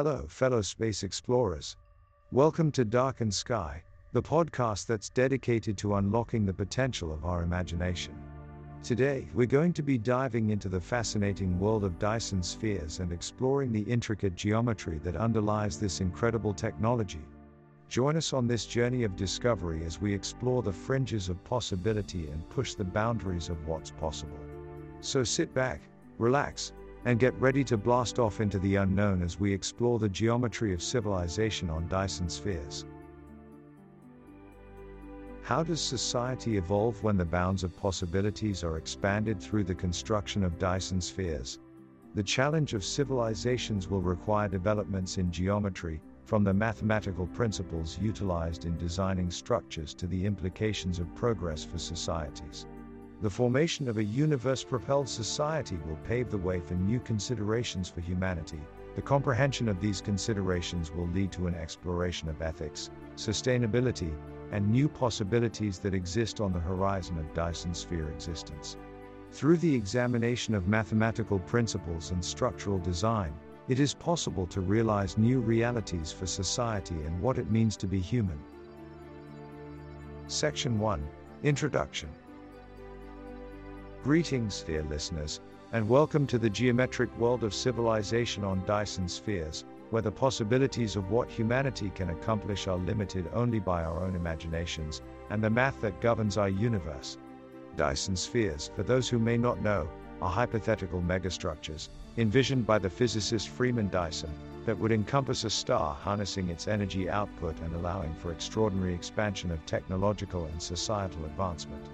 Hello, fellow space explorers. Welcome to Darkened Sky, the podcast that's dedicated to unlocking the potential of our imagination. Today, we're going to be diving into the fascinating world of Dyson spheres and exploring the intricate geometry that underlies this incredible technology. Join us on this journey of discovery as we explore the fringes of possibility and push the boundaries of what's possible. So sit back, relax, and get ready to blast off into the unknown as we explore the geometry of civilization on Dyson spheres. How does society evolve when the bounds of possibilities are expanded through the construction of Dyson spheres? The challenge of civilizations will require developments in geometry, from the mathematical principles utilized in designing structures to the implications of progress for societies. The formation of a universe propelled society will pave the way for new considerations for humanity. The comprehension of these considerations will lead to an exploration of ethics, sustainability, and new possibilities that exist on the horizon of Dyson sphere existence. Through the examination of mathematical principles and structural design, it is possible to realize new realities for society and what it means to be human. Section 1 Introduction Greetings, dear listeners, and welcome to the geometric world of civilization on Dyson spheres, where the possibilities of what humanity can accomplish are limited only by our own imaginations and the math that governs our universe. Dyson spheres, for those who may not know, are hypothetical megastructures, envisioned by the physicist Freeman Dyson, that would encompass a star harnessing its energy output and allowing for extraordinary expansion of technological and societal advancement.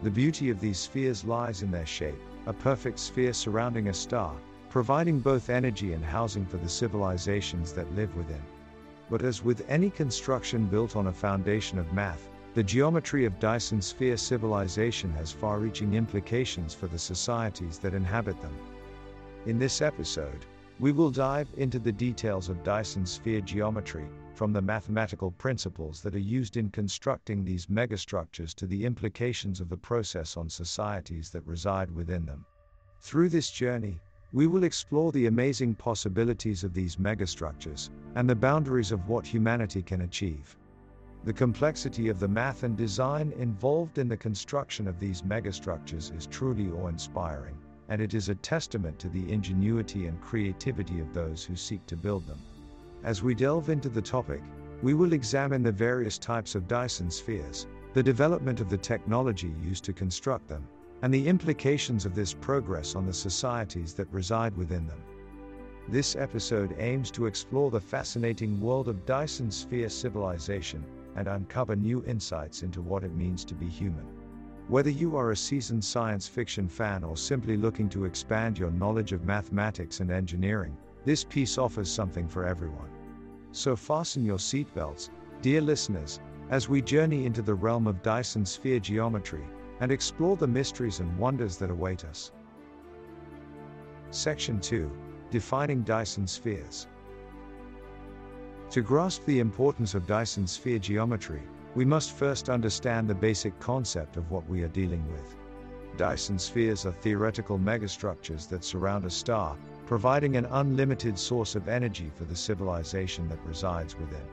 The beauty of these spheres lies in their shape, a perfect sphere surrounding a star, providing both energy and housing for the civilizations that live within. But as with any construction built on a foundation of math, the geometry of Dyson sphere civilization has far reaching implications for the societies that inhabit them. In this episode, we will dive into the details of Dyson sphere geometry, from the mathematical principles that are used in constructing these megastructures to the implications of the process on societies that reside within them. Through this journey, we will explore the amazing possibilities of these megastructures and the boundaries of what humanity can achieve. The complexity of the math and design involved in the construction of these megastructures is truly awe inspiring and it is a testament to the ingenuity and creativity of those who seek to build them. As we delve into the topic, we will examine the various types of Dyson spheres, the development of the technology used to construct them, and the implications of this progress on the societies that reside within them. This episode aims to explore the fascinating world of Dyson sphere civilization and uncover new insights into what it means to be human. Whether you are a seasoned science fiction fan or simply looking to expand your knowledge of mathematics and engineering, this piece offers something for everyone. So fasten your seatbelts, dear listeners, as we journey into the realm of Dyson sphere geometry and explore the mysteries and wonders that await us. Section 2 Defining Dyson spheres. To grasp the importance of Dyson sphere geometry, we must first understand the basic concept of what we are dealing with. Dyson spheres are theoretical megastructures that surround a star, providing an unlimited source of energy for the civilization that resides within.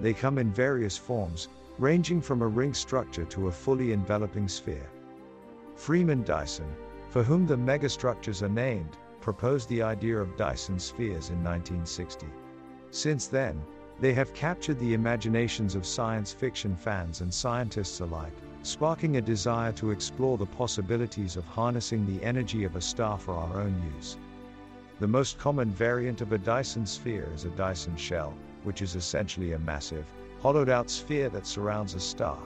They come in various forms, ranging from a ring structure to a fully enveloping sphere. Freeman Dyson, for whom the megastructures are named, proposed the idea of Dyson spheres in 1960. Since then, they have captured the imaginations of science fiction fans and scientists alike, sparking a desire to explore the possibilities of harnessing the energy of a star for our own use. The most common variant of a Dyson sphere is a Dyson shell, which is essentially a massive, hollowed out sphere that surrounds a star.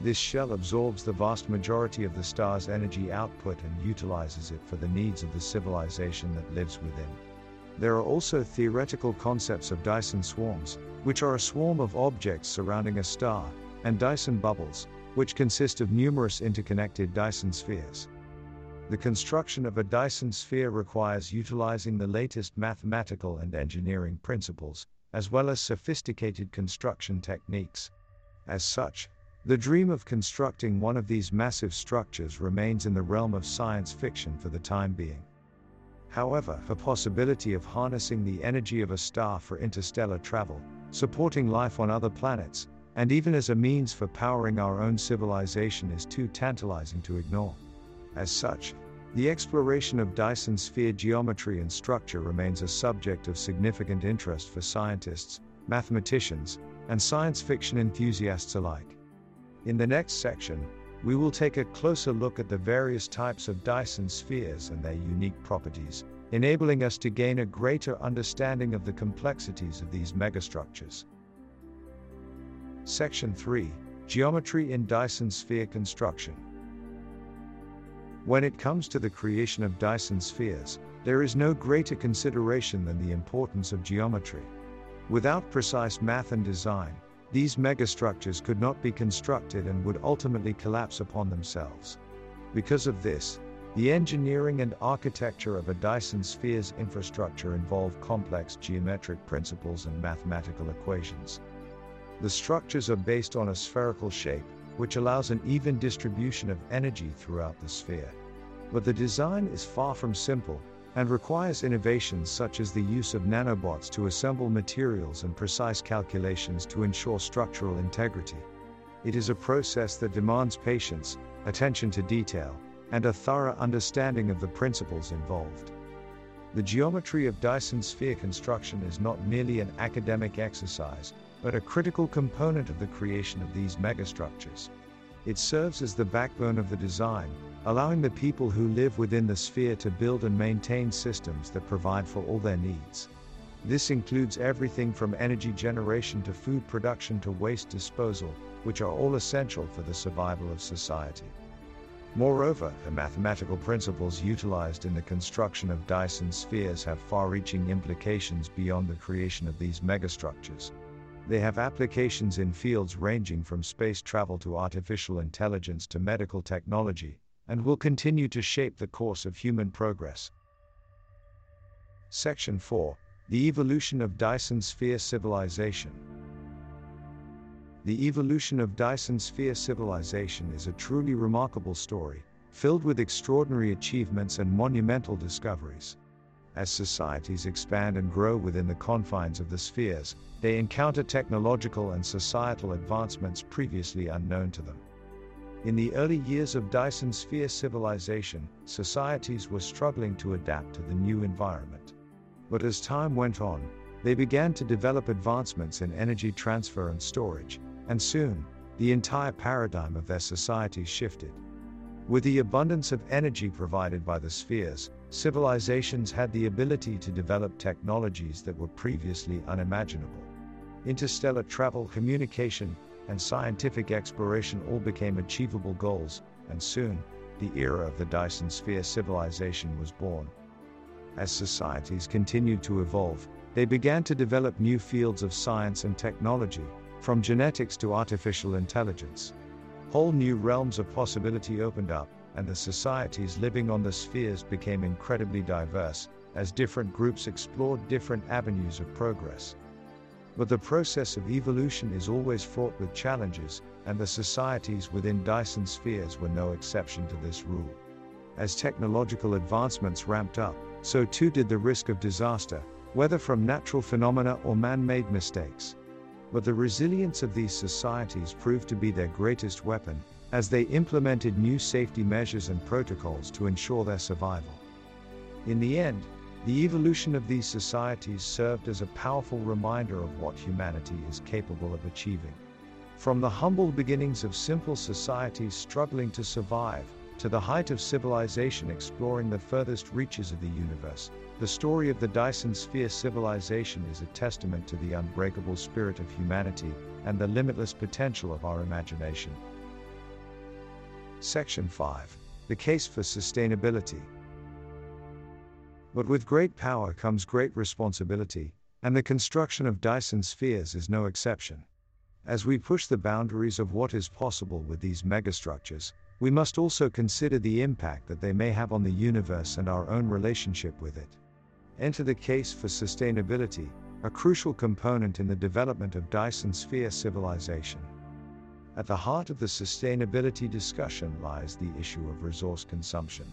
This shell absorbs the vast majority of the star's energy output and utilizes it for the needs of the civilization that lives within. There are also theoretical concepts of Dyson swarms, which are a swarm of objects surrounding a star, and Dyson bubbles, which consist of numerous interconnected Dyson spheres. The construction of a Dyson sphere requires utilizing the latest mathematical and engineering principles, as well as sophisticated construction techniques. As such, the dream of constructing one of these massive structures remains in the realm of science fiction for the time being. However, the possibility of harnessing the energy of a star for interstellar travel, supporting life on other planets, and even as a means for powering our own civilization is too tantalizing to ignore. As such, the exploration of Dyson sphere geometry and structure remains a subject of significant interest for scientists, mathematicians, and science fiction enthusiasts alike. In the next section, we will take a closer look at the various types of Dyson spheres and their unique properties, enabling us to gain a greater understanding of the complexities of these megastructures. Section 3 Geometry in Dyson sphere construction. When it comes to the creation of Dyson spheres, there is no greater consideration than the importance of geometry. Without precise math and design, these megastructures could not be constructed and would ultimately collapse upon themselves. Because of this, the engineering and architecture of a Dyson sphere's infrastructure involve complex geometric principles and mathematical equations. The structures are based on a spherical shape, which allows an even distribution of energy throughout the sphere. But the design is far from simple, and requires innovations such as the use of nanobots to assemble materials and precise calculations to ensure structural integrity. It is a process that demands patience, attention to detail, and a thorough understanding of the principles involved. The geometry of Dyson sphere construction is not merely an academic exercise, but a critical component of the creation of these megastructures. It serves as the backbone of the design, allowing the people who live within the sphere to build and maintain systems that provide for all their needs. This includes everything from energy generation to food production to waste disposal, which are all essential for the survival of society. Moreover, the mathematical principles utilized in the construction of Dyson spheres have far reaching implications beyond the creation of these megastructures. They have applications in fields ranging from space travel to artificial intelligence to medical technology, and will continue to shape the course of human progress. Section 4 The Evolution of Dyson Sphere Civilization. The evolution of Dyson Sphere civilization is a truly remarkable story, filled with extraordinary achievements and monumental discoveries. As societies expand and grow within the confines of the spheres, they encounter technological and societal advancements previously unknown to them. In the early years of Dyson sphere civilization, societies were struggling to adapt to the new environment. But as time went on, they began to develop advancements in energy transfer and storage, and soon, the entire paradigm of their societies shifted. With the abundance of energy provided by the spheres, civilizations had the ability to develop technologies that were previously unimaginable. Interstellar travel, communication, and scientific exploration all became achievable goals, and soon, the era of the Dyson sphere civilization was born. As societies continued to evolve, they began to develop new fields of science and technology, from genetics to artificial intelligence. Whole new realms of possibility opened up, and the societies living on the spheres became incredibly diverse, as different groups explored different avenues of progress. But the process of evolution is always fraught with challenges, and the societies within Dyson spheres were no exception to this rule. As technological advancements ramped up, so too did the risk of disaster, whether from natural phenomena or man made mistakes. But the resilience of these societies proved to be their greatest weapon, as they implemented new safety measures and protocols to ensure their survival. In the end, the evolution of these societies served as a powerful reminder of what humanity is capable of achieving. From the humble beginnings of simple societies struggling to survive, to the height of civilization exploring the furthest reaches of the universe, the story of the Dyson Sphere civilization is a testament to the unbreakable spirit of humanity and the limitless potential of our imagination. Section 5 The Case for Sustainability but with great power comes great responsibility, and the construction of Dyson spheres is no exception. As we push the boundaries of what is possible with these megastructures, we must also consider the impact that they may have on the universe and our own relationship with it. Enter the case for sustainability, a crucial component in the development of Dyson sphere civilization. At the heart of the sustainability discussion lies the issue of resource consumption.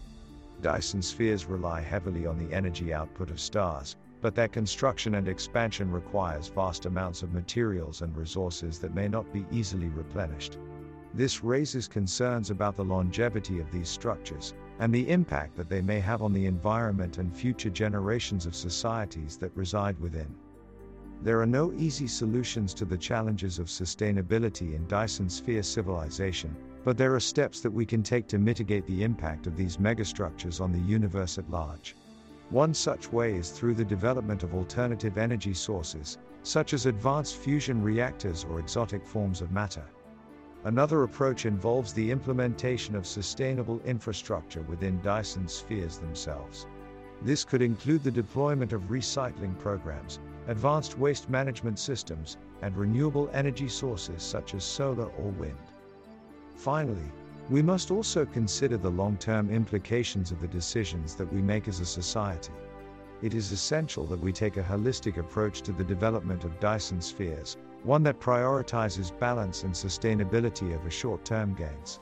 Dyson spheres rely heavily on the energy output of stars, but their construction and expansion requires vast amounts of materials and resources that may not be easily replenished. This raises concerns about the longevity of these structures, and the impact that they may have on the environment and future generations of societies that reside within. There are no easy solutions to the challenges of sustainability in Dyson sphere civilization, but there are steps that we can take to mitigate the impact of these megastructures on the universe at large. One such way is through the development of alternative energy sources, such as advanced fusion reactors or exotic forms of matter. Another approach involves the implementation of sustainable infrastructure within Dyson spheres themselves. This could include the deployment of recycling programs, advanced waste management systems, and renewable energy sources such as solar or wind. Finally, we must also consider the long term implications of the decisions that we make as a society. It is essential that we take a holistic approach to the development of Dyson spheres, one that prioritizes balance and sustainability over short term gains.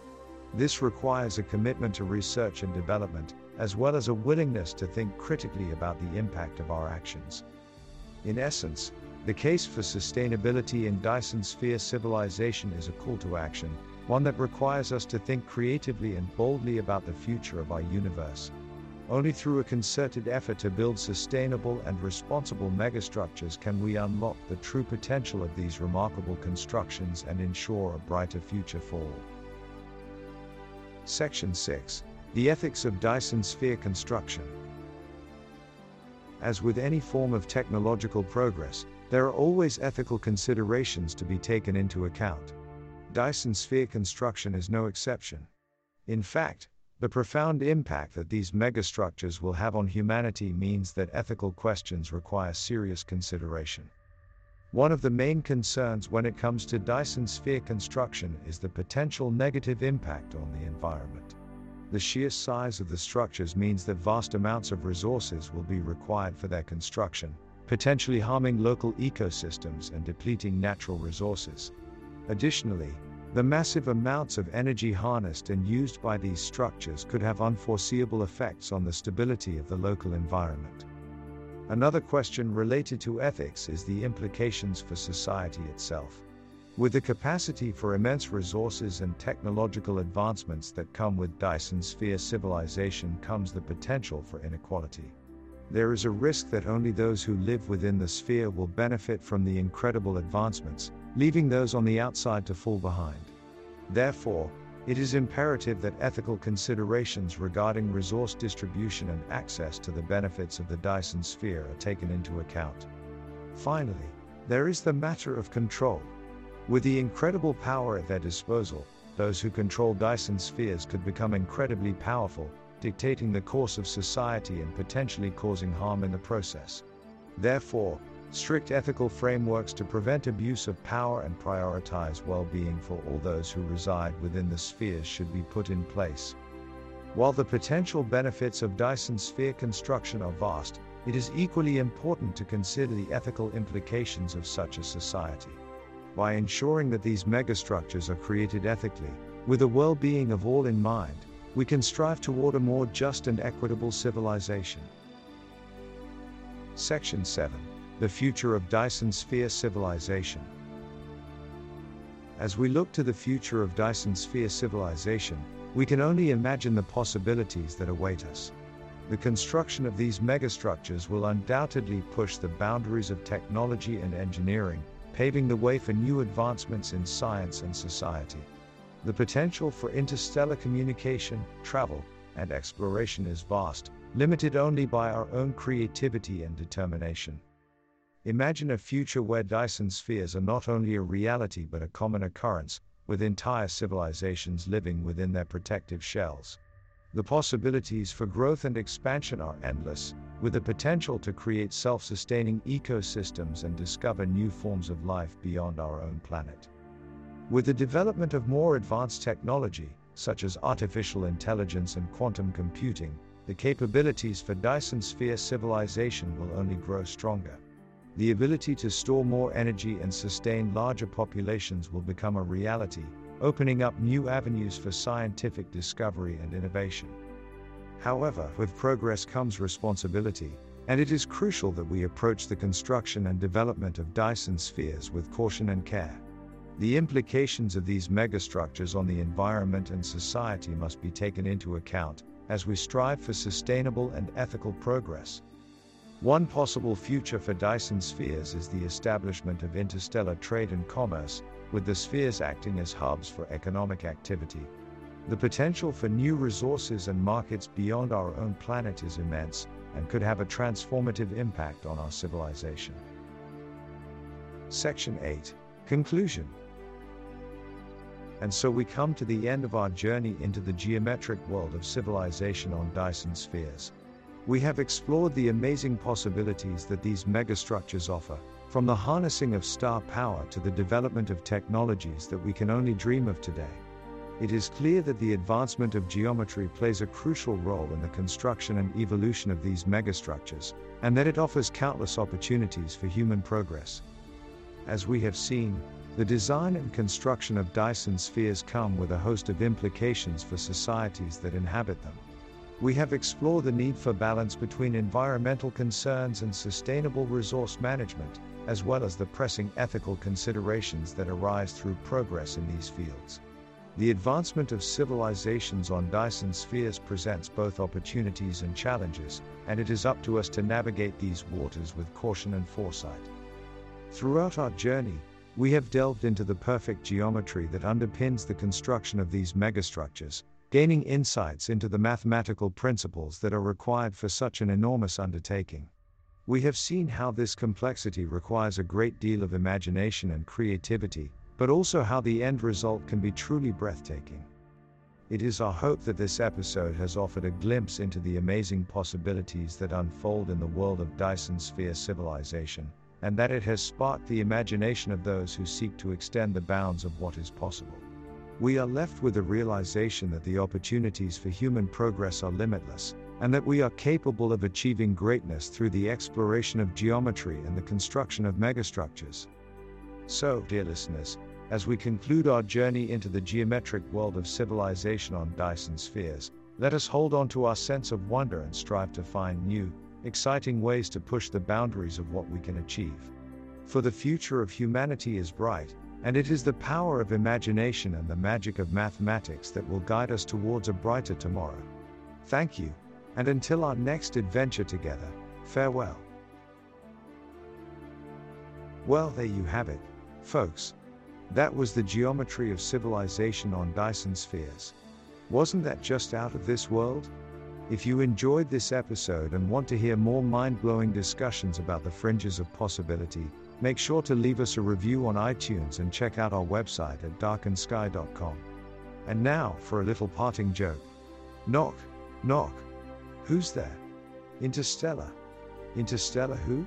This requires a commitment to research and development, as well as a willingness to think critically about the impact of our actions. In essence, the case for sustainability in Dyson sphere civilization is a call to action, one that requires us to think creatively and boldly about the future of our universe. Only through a concerted effort to build sustainable and responsible megastructures can we unlock the true potential of these remarkable constructions and ensure a brighter future for all. Section 6 The Ethics of Dyson Sphere Construction. As with any form of technological progress, there are always ethical considerations to be taken into account. Dyson sphere construction is no exception. In fact, the profound impact that these megastructures will have on humanity means that ethical questions require serious consideration. One of the main concerns when it comes to Dyson sphere construction is the potential negative impact on the environment. The sheer size of the structures means that vast amounts of resources will be required for their construction, potentially harming local ecosystems and depleting natural resources. Additionally, the massive amounts of energy harnessed and used by these structures could have unforeseeable effects on the stability of the local environment. Another question related to ethics is the implications for society itself. With the capacity for immense resources and technological advancements that come with Dyson sphere civilization comes the potential for inequality. There is a risk that only those who live within the sphere will benefit from the incredible advancements, leaving those on the outside to fall behind. Therefore, it is imperative that ethical considerations regarding resource distribution and access to the benefits of the Dyson sphere are taken into account. Finally, there is the matter of control. With the incredible power at their disposal, those who control Dyson spheres could become incredibly powerful, dictating the course of society and potentially causing harm in the process. Therefore, strict ethical frameworks to prevent abuse of power and prioritize well being for all those who reside within the spheres should be put in place. While the potential benefits of Dyson sphere construction are vast, it is equally important to consider the ethical implications of such a society. By ensuring that these megastructures are created ethically, with the well being of all in mind, we can strive toward a more just and equitable civilization. Section 7 The Future of Dyson Sphere Civilization. As we look to the future of Dyson Sphere civilization, we can only imagine the possibilities that await us. The construction of these megastructures will undoubtedly push the boundaries of technology and engineering, paving the way for new advancements in science and society. The potential for interstellar communication, travel, and exploration is vast, limited only by our own creativity and determination. Imagine a future where Dyson spheres are not only a reality but a common occurrence, with entire civilizations living within their protective shells. The possibilities for growth and expansion are endless, with the potential to create self sustaining ecosystems and discover new forms of life beyond our own planet. With the development of more advanced technology, such as artificial intelligence and quantum computing, the capabilities for Dyson sphere civilization will only grow stronger. The ability to store more energy and sustain larger populations will become a reality, opening up new avenues for scientific discovery and innovation. However, with progress comes responsibility, and it is crucial that we approach the construction and development of Dyson spheres with caution and care. The implications of these megastructures on the environment and society must be taken into account as we strive for sustainable and ethical progress. One possible future for Dyson spheres is the establishment of interstellar trade and commerce, with the spheres acting as hubs for economic activity. The potential for new resources and markets beyond our own planet is immense and could have a transformative impact on our civilization. Section 8 Conclusion And so we come to the end of our journey into the geometric world of civilization on Dyson spheres. We have explored the amazing possibilities that these megastructures offer, from the harnessing of star power to the development of technologies that we can only dream of today it is clear that the advancement of geometry plays a crucial role in the construction and evolution of these megastructures, and that it offers countless opportunities for human progress. As we have seen, the design and construction of Dyson spheres come with a host of implications for societies that inhabit them. We have explored the need for balance between environmental concerns and sustainable resource management, as well as the pressing ethical considerations that arise through progress in these fields. The advancement of civilizations on Dyson spheres presents both opportunities and challenges, and it is up to us to navigate these waters with caution and foresight. Throughout our journey, we have delved into the perfect geometry that underpins the construction of these megastructures, gaining insights into the mathematical principles that are required for such an enormous undertaking. We have seen how this complexity requires a great deal of imagination and creativity, but also how the end result can be truly breathtaking. It is our hope that this episode has offered a glimpse into the amazing possibilities that unfold in the world of Dyson Sphere civilization, and that it has sparked the imagination of those who seek to extend the bounds of what is possible. We are left with the realization that the opportunities for human progress are limitless, and that we are capable of achieving greatness through the exploration of geometry and the construction of megastructures. So, dear listeners, as we conclude our journey into the geometric world of civilization on Dyson spheres, let us hold on to our sense of wonder and strive to find new, exciting ways to push the boundaries of what we can achieve. For the future of humanity is bright, and it is the power of imagination and the magic of mathematics that will guide us towards a brighter tomorrow. Thank you, and until our next adventure together, farewell. Well, there you have it, folks. That was the geometry of civilization on Dyson spheres. Wasn't that just out of this world? If you enjoyed this episode and want to hear more mind blowing discussions about the fringes of possibility, make sure to leave us a review on iTunes and check out our website at darkensky.com. And now for a little parting joke. Knock, knock. Who's there? Interstellar. Interstellar who?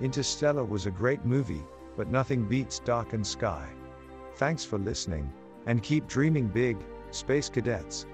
Interstellar was a great movie, but nothing beats Darkened Sky. Thanks for listening, and keep dreaming big, Space Cadets.